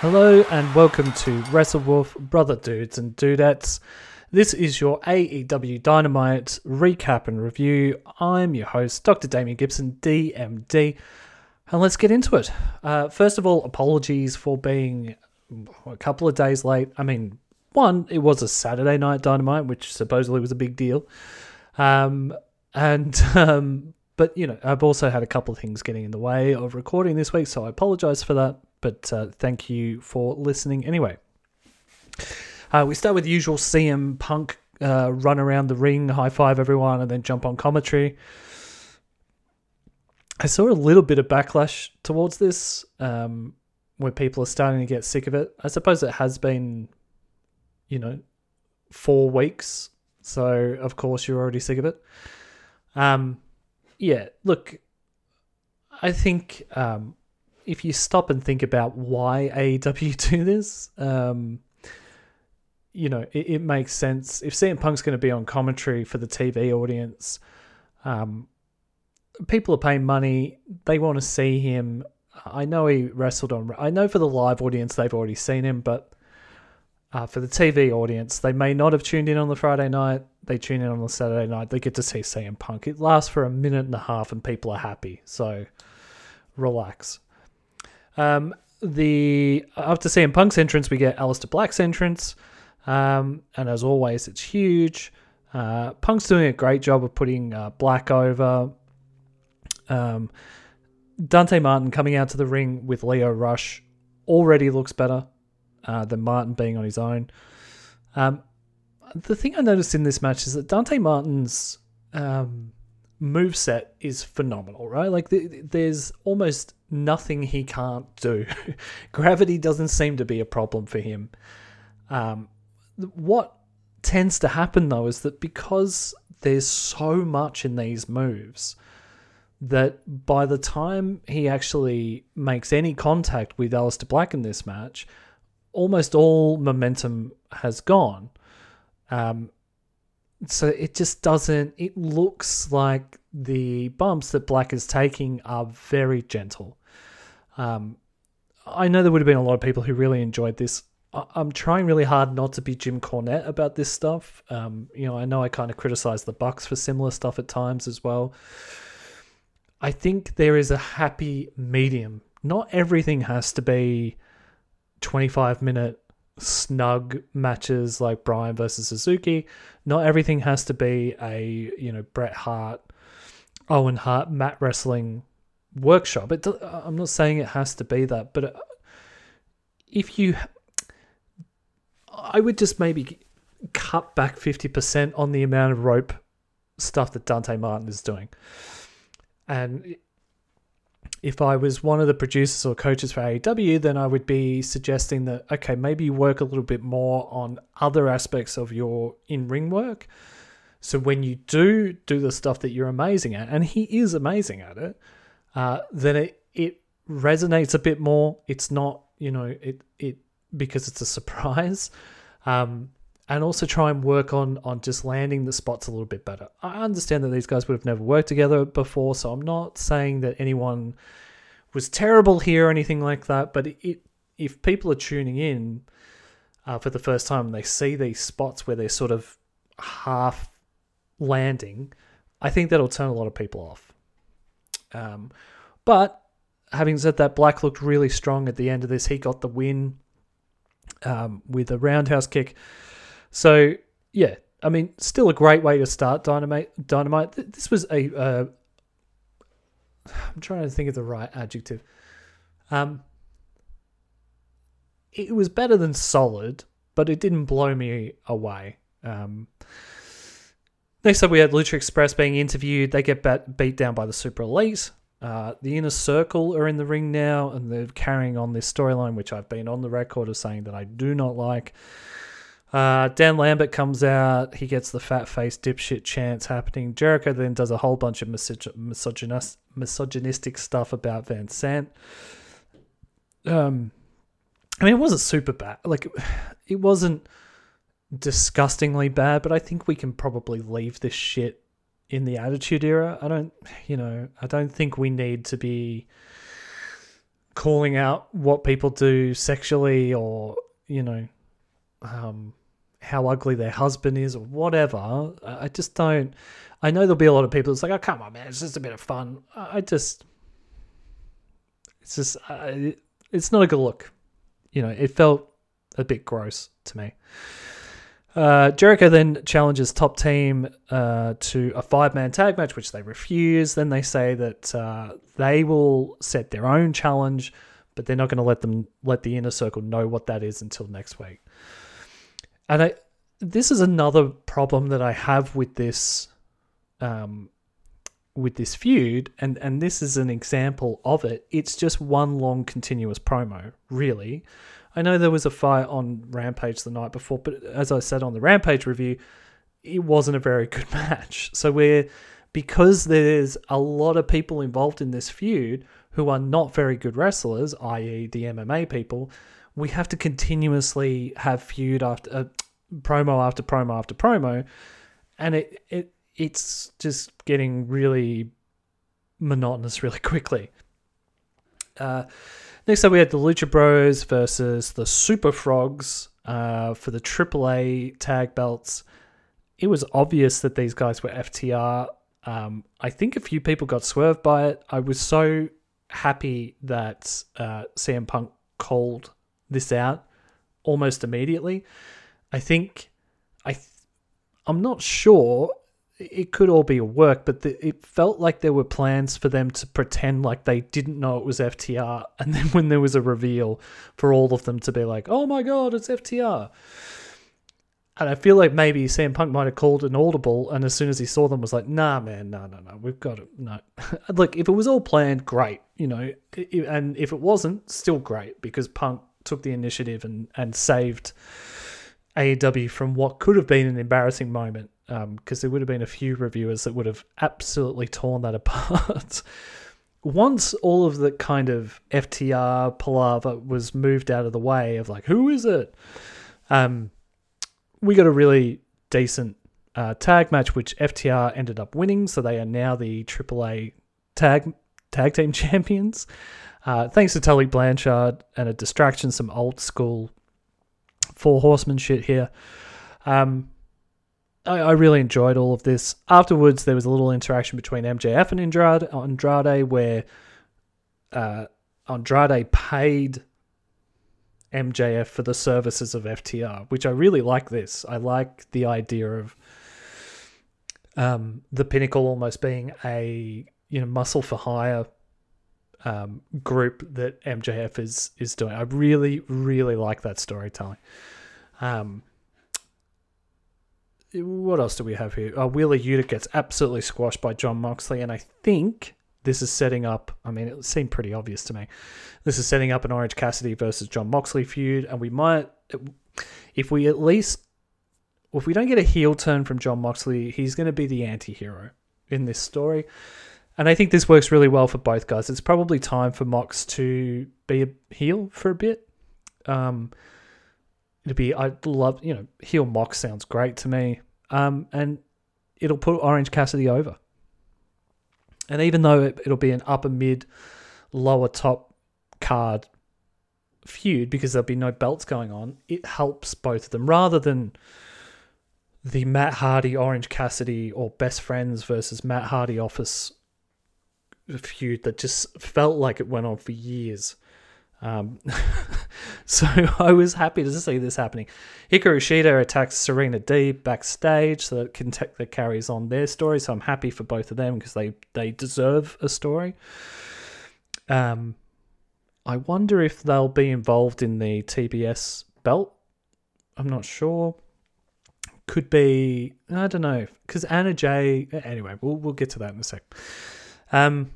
Hello and welcome to WrestleWolf Brother Dudes and Dudettes. This is your AEW Dynamite recap and review. I'm your host, Dr. Damien Gibson, DMD, and let's get into it. Uh, first of all, apologies for being a couple of days late. I mean, one, it was a Saturday night Dynamite, which supposedly was a big deal. Um, and um, but you know, I've also had a couple of things getting in the way of recording this week, so I apologize for that. But uh, thank you for listening anyway. Uh, we start with the usual CM Punk uh, run around the ring, high five everyone, and then jump on commentary. I saw a little bit of backlash towards this, um, where people are starting to get sick of it. I suppose it has been, you know, four weeks, so of course you're already sick of it. Um, yeah, look, I think um, if you stop and think about why AEW do this, um, you know, it, it, makes sense. If CM Punk's going to be on commentary for the TV audience, um, people are paying money. They want to see him. I know he wrestled on. I know for the live audience they've already seen him, but uh, for the TV audience, they may not have tuned in on the Friday night. They tune in on the Saturday night. They get to see CM Punk. It lasts for a minute and a half, and people are happy. So relax. Um, the after CM Punk's entrance, we get Aleister Black's entrance, um, and as always, it's huge. Uh, Punk's doing a great job of putting uh, Black over. Um, Dante Martin coming out to the ring with Lio Rush already looks better uh, than Martin being on his own. Um, the thing I noticed in this match is that Dante Martin's um, move set is phenomenal, right? Like th- there's almost nothing he can't do. Gravity doesn't seem to be a problem for him. Um, what tends to happen though is that because there's so much in these moves that by the time he actually makes any contact with Aleister Black in this match, almost all momentum has gone. Um, so it just doesn't it looks like the bumps that black is taking are very gentle. Um, i know there would have been a lot of people who really enjoyed this. I- i'm trying really hard not to be jim cornette about this stuff. Um, you know i know i kind of criticize the bucks for similar stuff at times as well. I think there is a happy medium. Not everything has to be 25 minute snug matches like Bryan versus Suzuki. Not everything has to be a you know Bret Hart, Owen Hart, mat wrestling workshop. It, I'm not saying it has to be that, but uh, if you, I would just maybe cut back fifty percent on the amount of rope stuff that Dante Martin is doing, and if I was one of the producers or coaches for AEW, then I would be suggesting that, okay, maybe you work a little bit more on other aspects of your in ring work. So when you do do the stuff that you're amazing at, and he is amazing at it, uh, then it, it resonates a bit more. It's not, you know, it, it, because it's a surprise. Um, and also try and work on on just landing the spots a little bit better. I understand that these guys would have never worked together before, so I'm not saying that anyone was terrible here or anything like that. But it, if people are tuning in uh, for the first time and they see these spots where they're sort of half landing, I think that'll turn a lot of people off. Um, but having said that, Black looked really strong at the end of this. He got the win um, with a roundhouse kick. So yeah, I mean, still a great way to start Dynamite. Dynamite. This was a. Uh, I'm trying to think of the right adjective. Um, it was better than solid, but it didn't blow me away. Um, next up, we had Lucha Express being interviewed. They get bat- beat down by the Super Elite. Uh, the Inner Circle are in the ring now, and they're carrying on this storyline, which I've been on the record of saying that I do not like. Uh, Dan Lambert comes out. He gets the fat face dipshit chants happening. Jericho then does a whole bunch of misog- misogynist- misogynistic stuff about VanZant. Um, I mean, it wasn't super bad. Like, it wasn't disgustingly bad, but I think we can probably leave this shit in the Attitude Era. I don't, you know, I don't think we need to be calling out what people do sexually or, you know, um, how ugly their husband is or whatever. I just don't. I know there'll be a lot of people that's like, oh, come on, man, it's just a bit of fun. I just, it's just, it's not a good look. You know, it felt a bit gross to me. Uh, Jericho then challenges Top Team uh, to a five man tag match, which they refuse. Then they say that uh, they will set their own challenge, but they're not going to let them let the inner circle know what that is until next week. And I, this is another problem that I have with this, um, with this feud, and and this is an example of it. It's just one long continuous promo, really. I know there was a fight on Rampage the night before, but as I said on the Rampage review, it wasn't a very good match. So we're because there's a lot of people involved in this feud who are not very good wrestlers, i.e., the MMA people, we have to continuously have feud after uh, promo after promo after promo, and it it it's just getting really monotonous really quickly. Uh, next up, we had the Lucha Bros versus the Super Frogs uh, for the AAA tag belts. It was obvious that these guys were FTR. Um, I think a few people got swerved by it. I was so happy that uh, CM Punk called this out almost immediately. I think I th- I'm not sure it could all be a work, but the, it felt like there were plans for them to pretend like they didn't know it was FTR, and then when there was a reveal, for all of them to be like, "Oh my god, it's FTR." And I feel like maybe CM Punk might have called an audible, and as soon as he saw them, was like, "Nah, man, no, no, no, we've got it." No, look, if it was all planned, great, you know, and if it wasn't, still great because Punk took the initiative and and saved AEW from what could have been an embarrassing moment because um, there would have been a few reviewers that would have absolutely torn that apart. Once all of the kind of FTR palaver was moved out of the way of like, who is it? Um, we got a really decent uh, tag match, which FTR ended up winning, so they are now the AAA tag tag team champions. Uh, thanks to Tully Blanchard and a distraction, some old school four horsemen shit here. Um, I, I really enjoyed all of this. Afterwards, there was a little interaction between MJF and Andrade, Andrade where uh, Andrade paid MJF for the services of FTR, which I really like. This I like the idea of um, the Pinnacle almost being a you know muscle for hire um, group that MJF is is doing. I really really like that storytelling. Um, what else do we have here? Uh, Wheeler Yuta gets absolutely squashed by Jon Moxley, and I think this is setting up. I mean, it seemed pretty obvious to me. This is setting up an Orange Cassidy versus Jon Moxley feud, and we might, if we at least, if we don't get a heel turn from Jon Moxley, he's going to be the anti-hero in this story. And I think this works really well for both guys. It's probably time for Mox to be a heel for a bit. Um, It'd be I'd love you know heel Mox sounds great to me, um, and it'll put Orange Cassidy over. And even though it, it'll be an upper mid, lower top card feud because there'll be no belts going on, it helps both of them rather than the Matt Hardy Orange Cassidy or best friends versus Matt Hardy office feud that just felt like it went on for years. Um, So I was happy to see this happening. Hikaru Shida attacks Serena D backstage, so that that carries on their story. So I'm happy for both of them because they they deserve a story. Um, I wonder if they'll be involved in the TBS belt. I'm not sure. Could be I don't know because Anna Jay Anyway, we'll we'll get to that in a sec. Um,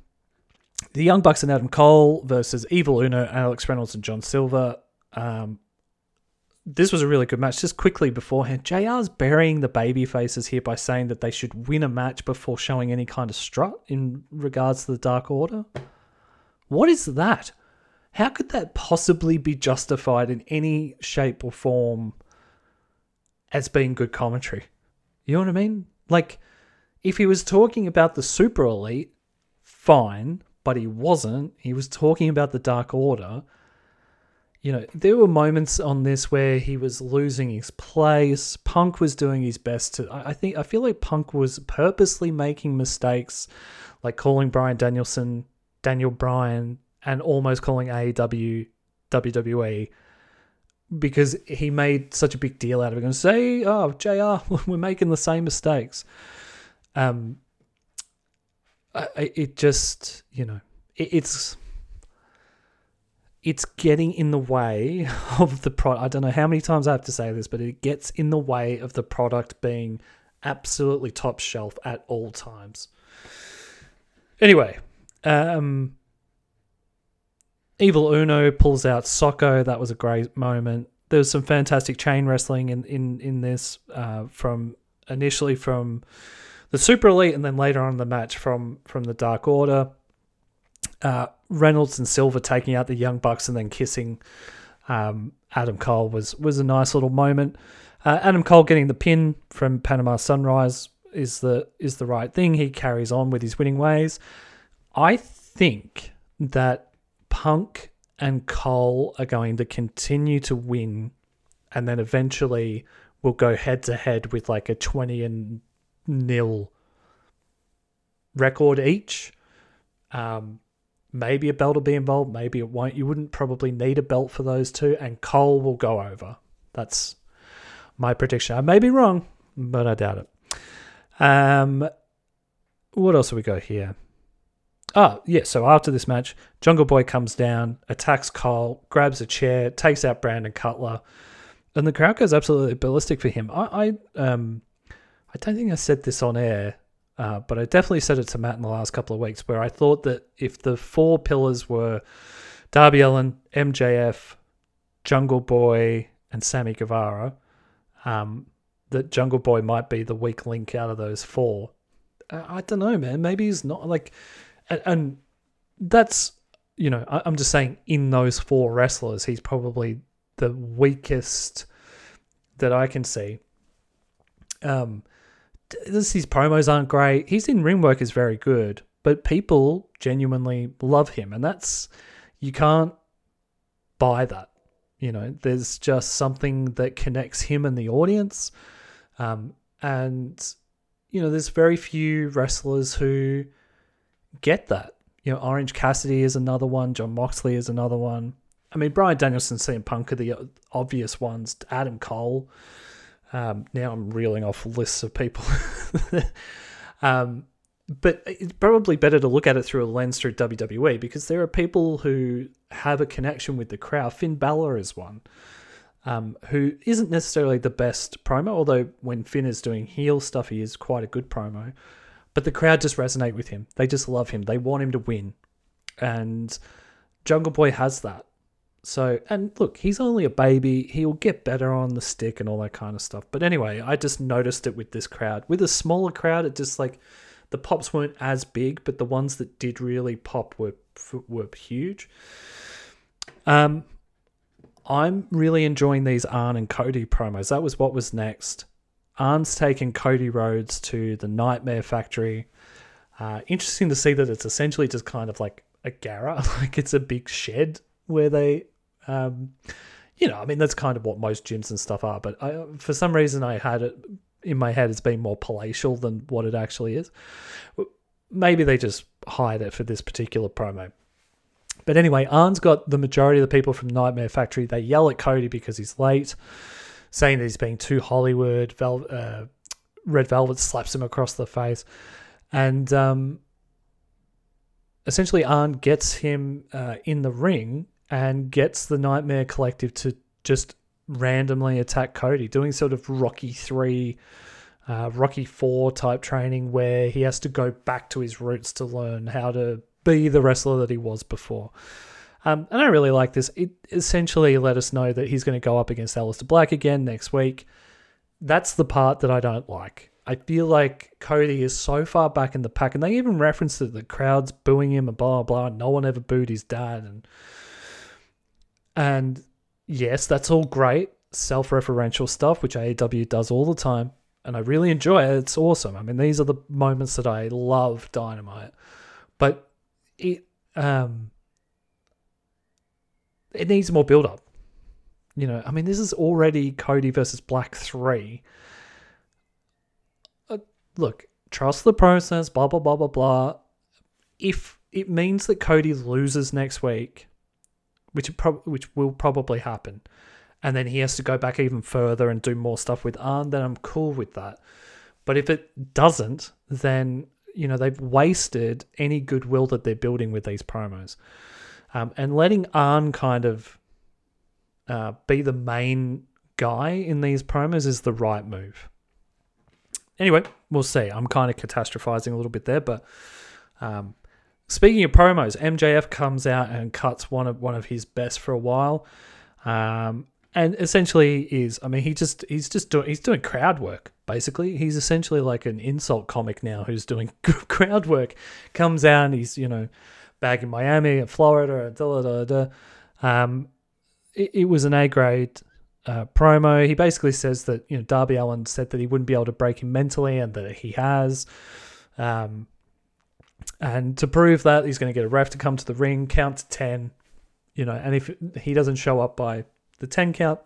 the Young Bucks and Adam Cole versus Evil Uno, Alex Reynolds, and John Silver. Um, this was a really good match. Just quickly beforehand, JR's burying the baby faces here by saying that they should win a match before showing any kind of strut in regards to the Dark Order. What is that? How could that possibly be justified in any shape or form as being good commentary? You know what I mean? Like, if he was talking about the Super Elite, fine, but he wasn't. He was talking about the Dark Order. You know, there were moments on this where he was losing his place. Punk was doing his best to. I think I feel like Punk was purposely making mistakes, like calling Bryan Danielson Daniel Bryan and almost calling AEW WWE because he made such a big deal out of it and say, "Oh, JR, we're making the same mistakes." Um, I, it just you know it, it's it's getting in the way of the product. I don't know how many times I have to say this, but it gets in the way of the product being absolutely top shelf at all times. Anyway, um, Evil Uno pulls out Socko. That was a great moment. There was some fantastic chain wrestling in in in this uh, from initially from the Super Elite, and then later on in the match from from the Dark Order. Uh, Reynolds and Silver taking out the Young Bucks and then kissing um, Adam Cole was was a nice little moment. Uh, Adam Cole getting the pin from Panama Sunrise is the is the right thing. He carries on with his winning ways. I think that Punk and Cole are going to continue to win, and then eventually we'll go head to head with like a twenty and nil record each. Um, maybe a belt will be involved, maybe it won't. You wouldn't probably need a belt for those two, and Cole will go over. That's my prediction. I may be wrong, but I doubt it. Um, what else have we got here? Oh, yeah. So after this match, Jungle Boy comes down, attacks Cole, grabs a chair, takes out Brandon Cutler, and the crowd goes absolutely ballistic for him. I, I um, I don't think I said this on air, uh, but I definitely said it to Matt in the last couple of weeks, where I thought that if the four pillars were Darby Allin, MJF, Jungle Boy, and Sammy Guevara, um, that Jungle Boy might be the weak link out of those four. Uh, I don't know, man. Maybe he's not like, and, and that's you know, I, I'm just saying in those four wrestlers, he's probably the weakest that I can see. Um, this, his promos aren't great. His in ring work is very good, but people genuinely love him, and that's you can't buy that. You know, there's just something that connects him and the audience, um, and you know, there's very few wrestlers who get that. You know, Orange Cassidy is another one. Jon Moxley is another one. I mean, Bryan Danielson, CM Punk are the obvious ones. Adam Cole. Um, now I'm reeling off lists of people. um, but it's probably better to look at it through a lens through WWE because there are people who have a connection with the crowd. Finn Balor is one. Um, who isn't necessarily the best promo, although when Finn is doing heel stuff, he is quite a good promo. But the crowd just resonate with him. They just love him. They want him to win. And Jungle Boy has that. So, and look, he's only a baby. He'll get better on the stick and all that kind of stuff. But anyway, I just noticed it with this crowd. With a smaller crowd, it just like the pops weren't as big, but the ones that did really pop were were huge. Um, I'm really enjoying these Arn and Cody promos. That was what was next. Arn's taken Cody Rhodes to the Nightmare Factory. Uh, interesting to see that it's essentially just kind of like a garage, like it's a big shed where they um, you know, I mean, that's kind of what most gyms and stuff are. But I, for some reason, I had it in my head as being more palatial than what it actually is. Maybe they just hired it for this particular promo. But anyway, Arn's got the majority of the people from Nightmare Factory. They yell at Cody because he's late, saying that he's being too Hollywood. Vel- uh, Red Velvet slaps him across the face. And um, essentially, Arn gets him uh, in the ring and gets the Nightmare Collective to just randomly attack Cody, doing sort of Rocky 3, uh, Rocky 4 type training where he has to go back to his roots to learn how to be the wrestler that he was before. Um, and I really like this. It essentially let us know that he's going to go up against Aleister Black again next week. That's the part that I don't like. I feel like Cody is so far back in the pack, and they even referenced that the crowd's booing him and blah blah. No one ever booed his dad, and and yes, that's all great self-referential stuff, which AEW does all the time, and I really enjoy it. It's awesome. I mean, these are the moments that I love Dynamite, but it um it needs more build up. You know, I mean, this is already Cody versus Black three. Uh, look, trust the process. Blah blah blah blah blah. If it means that Cody loses next week, which pro- which will probably happen, and then he has to go back even further and do more stuff with Arn, then I'm cool with that. But if it doesn't, then you know they've wasted any goodwill that they're building with these promos, um, and letting Arn kind of uh, be the main guy in these promos is the right move. Anyway, we'll see. I'm kind of catastrophizing a little bit there, but um, speaking of promos, MJF comes out and cuts one of one of his best for a while, um, and essentially is I mean he just he's just doing he's doing crowd work basically. He's essentially like an insult comic now who's doing crowd work. Comes out and he's you know back in Miami and Florida and da da da. Um, it, it was an A grade uh, promo. He basically says that you know Darby Allin said that he wouldn't be able to break him mentally, and that he has. Um, and to prove that, he's going to get a ref to come to the ring, count to ten. You know, and if he doesn't show up by the ten count,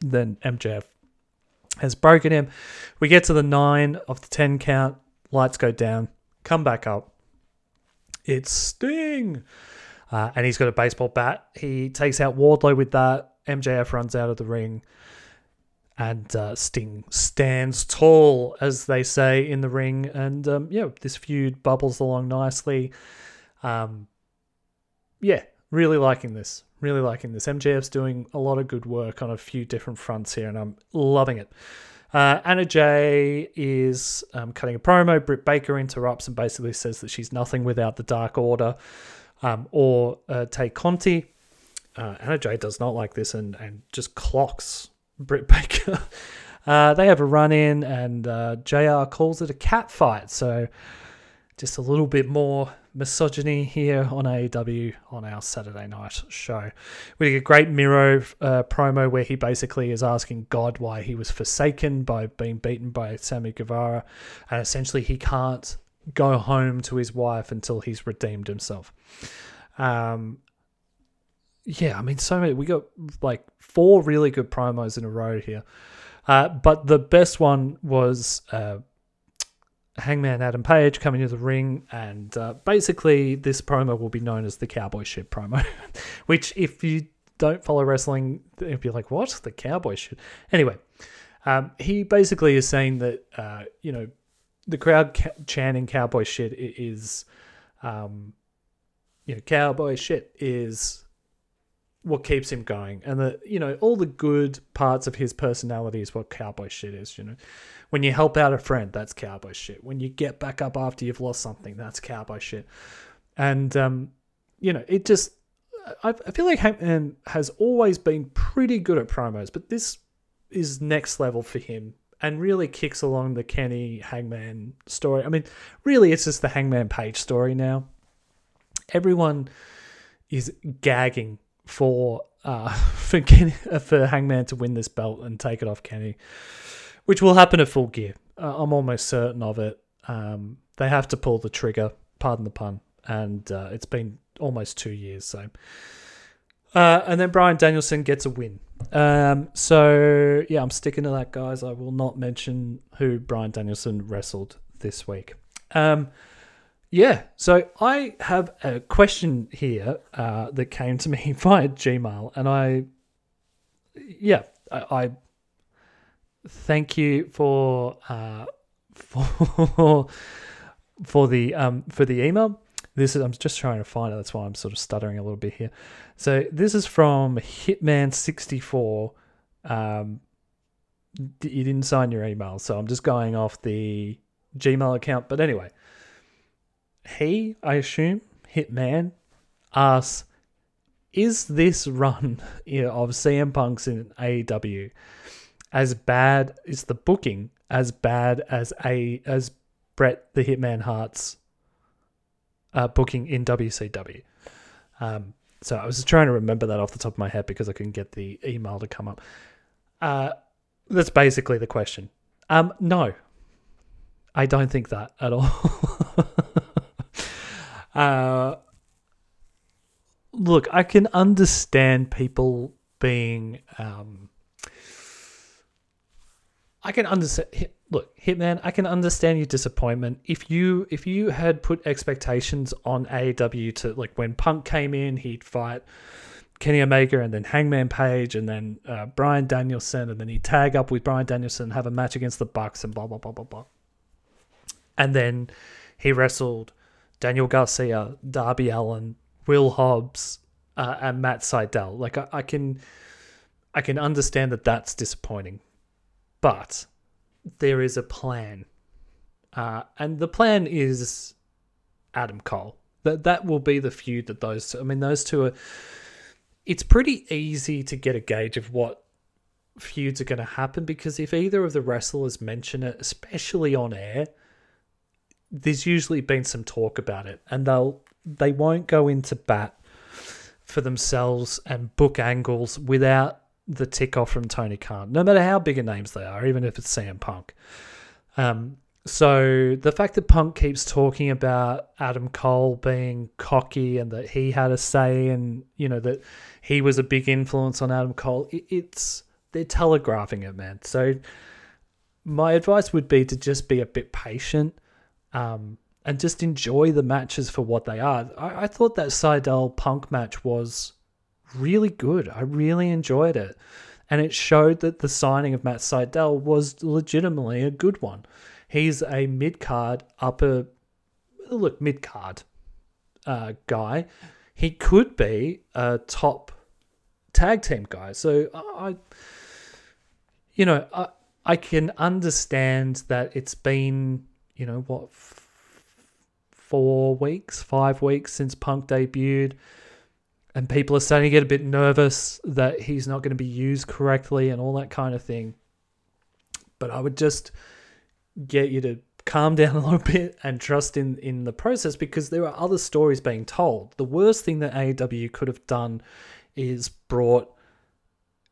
then MJF has broken him. We get to the nine of the ten count. Lights go down. Come back up. It's Sting. Uh, and he's got a baseball bat. He takes out Wardlow with that. MJF runs out of the ring. And uh, Sting stands tall, as they say in the ring. And um, yeah, this feud bubbles along nicely. Um, yeah, really liking this. Really liking this. MJF's doing a lot of good work on a few different fronts here, and I'm loving it. Uh, Anna Jay is um, cutting a promo. Britt Baker interrupts and basically says that she's nothing without the Dark Order um, or uh, Tay Conti. Uh, Anna Jay does not like this and, and just clocks Britt Baker. uh, they have a run in, and uh, JR calls it a cat fight. So just a little bit more misogyny here on AEW on our Saturday night show. We get a great Miro uh, promo where he basically is asking God why he was forsaken by being beaten by Sammy Guevara, and essentially he can't go home to his wife until he's redeemed himself. Um, yeah, I mean, so many. We got like four really good promos in a row here. Uh, but the best one was uh, Hangman Adam Page coming to the ring, and uh, basically this promo will be known as the Cowboy Shit promo, which if you don't follow wrestling, it'd be like, what? The Cowboy Shit? Anyway, um, he basically is saying that, uh, you know, the crowd ca- chanting Cowboy Shit is, um, you know, Cowboy Shit is what keeps him going. And the you know all the good parts of his personality is what cowboy shit is you know. When you help out a friend that's cowboy shit. When you get back up after you've lost something that's cowboy shit. And um you know it just i, I feel like Hangman has always been pretty good at promos but this is next level for him and really kicks along the kenny hangman story. I mean really it's just the hangman page story now. Everyone is gagging for uh, for Kenny, for Hangman to win this belt and take it off Kenny, which will happen at Full Gear. Uh, I'm almost certain of it. Um, they have to pull the trigger. Pardon the pun. And uh, it's been almost two years. So, uh, and then Bryan Danielson gets a win. Um, so yeah, I'm sticking to that, guys. I will not mention who Bryan Danielson wrestled this week. Um, yeah, so I have a question here uh, that came to me via Gmail, and I, yeah, I, I thank you for uh, for for the um for the email. This is I'm just trying to find it. That's why I'm sort of stuttering a little bit here. So this is from Hitman64. Um, you didn't sign your email, so I'm just going off the Gmail account. But anyway, he, I assume, Hitman, asks, "Is this run of CM Punk's in AEW as bad? Is the booking as bad as a as Bret the Hitman Hart's uh, booking in WCW?" Um, so I was trying to remember that off the top of my head because I couldn't get the email to come up. Uh, that's basically the question. Um, no, I don't think that at all. Uh, look, I can understand people being. Um, I can understand. Look, Hitman, I can understand your disappointment. If you if you had put expectations on AEW to like when Punk came in, he'd fight Kenny Omega and then Hangman Page and then uh, Bryan Danielson and then he'd tag up with Bryan Danielson have a match against the Bucks and blah blah blah blah blah. And then he wrestled Daniel Garcia, Darby Allin, Will Hobbs, uh, and Matt Sydal. Like I, I can, I can understand that that's disappointing, but there is a plan, uh, and the plan is Adam Cole. That that will be the feud that those. I mean, those two are. It's pretty easy to get a gauge of what feuds are going to happen because if either of the wrestlers mention it, especially on air, there's usually been some talk about it, and they'll they won't go into bat for themselves and book angles without the tick off from Tony Khan, no matter how big a names they are, even if it's CM Punk. Um, so the fact that Punk keeps talking about Adam Cole being cocky and that he had a say and you know that he was a big influence on Adam Cole, it, it's they're telegraphing it, man. So my advice would be to just be a bit patient um, and just enjoy the matches for what they are. I, I thought that Sydal Punk match was really good. I really enjoyed it. And it showed that the signing of Matt Sydal was legitimately a good one. He's a mid card, upper, look, mid card uh, guy. He could be a top tag team guy. So I, you know, I, I can understand that it's been you know what f- four weeks, five weeks since Punk debuted, and people are starting to get a bit nervous that he's not going to be used correctly and all that kind of thing. But I would just get you to calm down a little bit and trust in in the process because there are other stories being told. The worst thing that AEW could have done is brought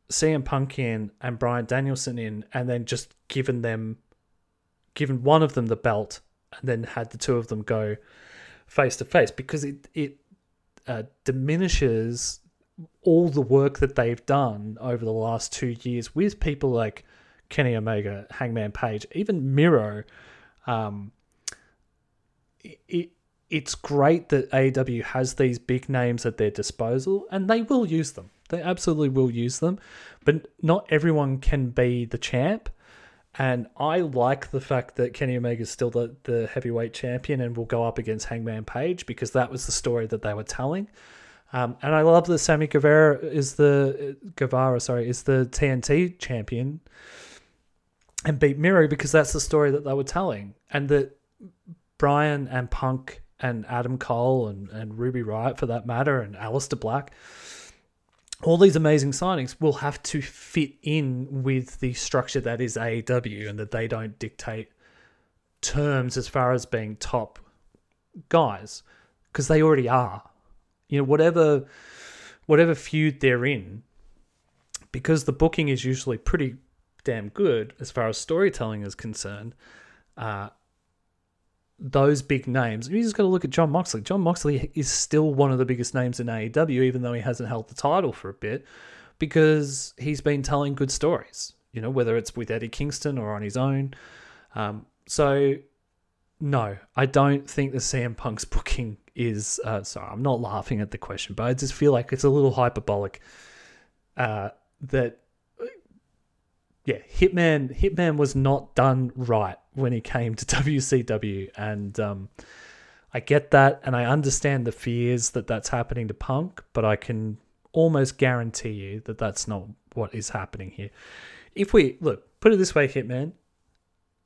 CM Punk in and Bryan Danielson in and then just given them given one of them the belt and then had the two of them go face to face because it it uh, diminishes all the work that they've done over the last two years with people like Kenny Omega, Hangman Page, even Miro. Um, it, it's great that AEW has these big names at their disposal, and they will use them. They absolutely will use them, but not everyone can be the champ. And I like the fact that Kenny Omega is still the, the heavyweight champion and will go up against Hangman Page because that was the story that they were telling. Um, and I love that Sammy Guevara is the Guevara, sorry, is the TNT champion and beat Miro because that's the story that they were telling. And that Bryan and Punk and Adam Cole and, and Ruby Riott for that matter and Aleister Black all these amazing signings will have to fit in with the structure that is AEW and that they don't dictate terms as far as being top guys because they already are. You know, whatever whatever feud they're in, because the booking is usually pretty damn good as far as storytelling is concerned. Uh, those big names. You just got to look at Jon Moxley. Jon Moxley is still one of the biggest names in AEW, even though he hasn't held the title for a bit, because he's been telling good stories. You know, whether it's with Eddie Kingston or on his own. Um, so, no, I don't think the CM Punk's booking is. Uh, sorry, I'm not laughing at the question, but I just feel like it's a little hyperbolic. Uh, that yeah, Hitman Hitman was not done right when he came to WCW, and um, I get that, and I understand the fears that that's happening to Punk, but I can almost guarantee you that that's not what is happening here. If we look, put it this way, Hitman,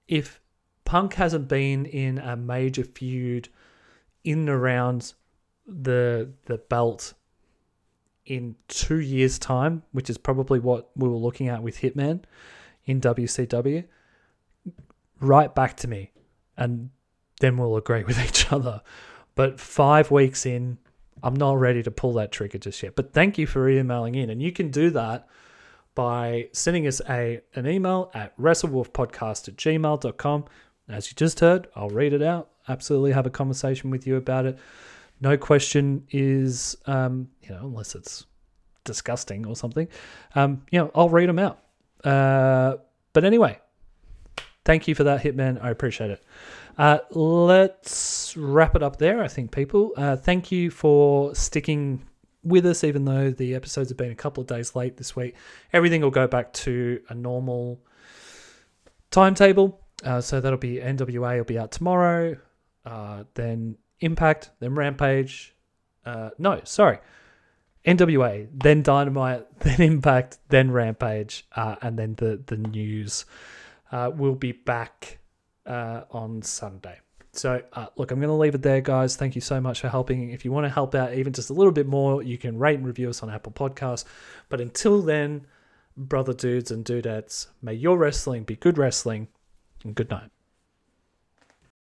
if Punk hasn't been in a major feud in and around the the belt in two years' time, which is probably what we were looking at with Hitman in WCW, right back to me, and then we'll agree with each other. But five weeks in, I'm not ready to pull that trigger just yet. But thank you for emailing in, and you can do that by sending us a an email at wrestlewolfpodcast at gmail.com. As you just heard, I'll read it out. Absolutely have a conversation with you about it no question is, um, you know, unless it's disgusting or something, um, you know, I'll read them out. Uh, but anyway, thank you for that, Hitman. I appreciate it. Uh, let's wrap it up there, I think, people. Uh, thank you for sticking with us, even though the episodes have been a couple of days late this week. Everything will go back to a normal timetable. Uh, so that'll be NWA will be out tomorrow. Uh, then Impact, then Rampage. Uh, no, sorry. NWA, then Dynamite, then Impact, then Rampage, uh, and then the the news uh, will be back uh, on Sunday. So, uh, look, I'm going to leave it there, guys. Thank you so much for helping. If you want to help out even just a little bit more, you can rate and review us on Apple Podcasts. But until then, brother dudes and dudettes, may your wrestling be good wrestling, and good night.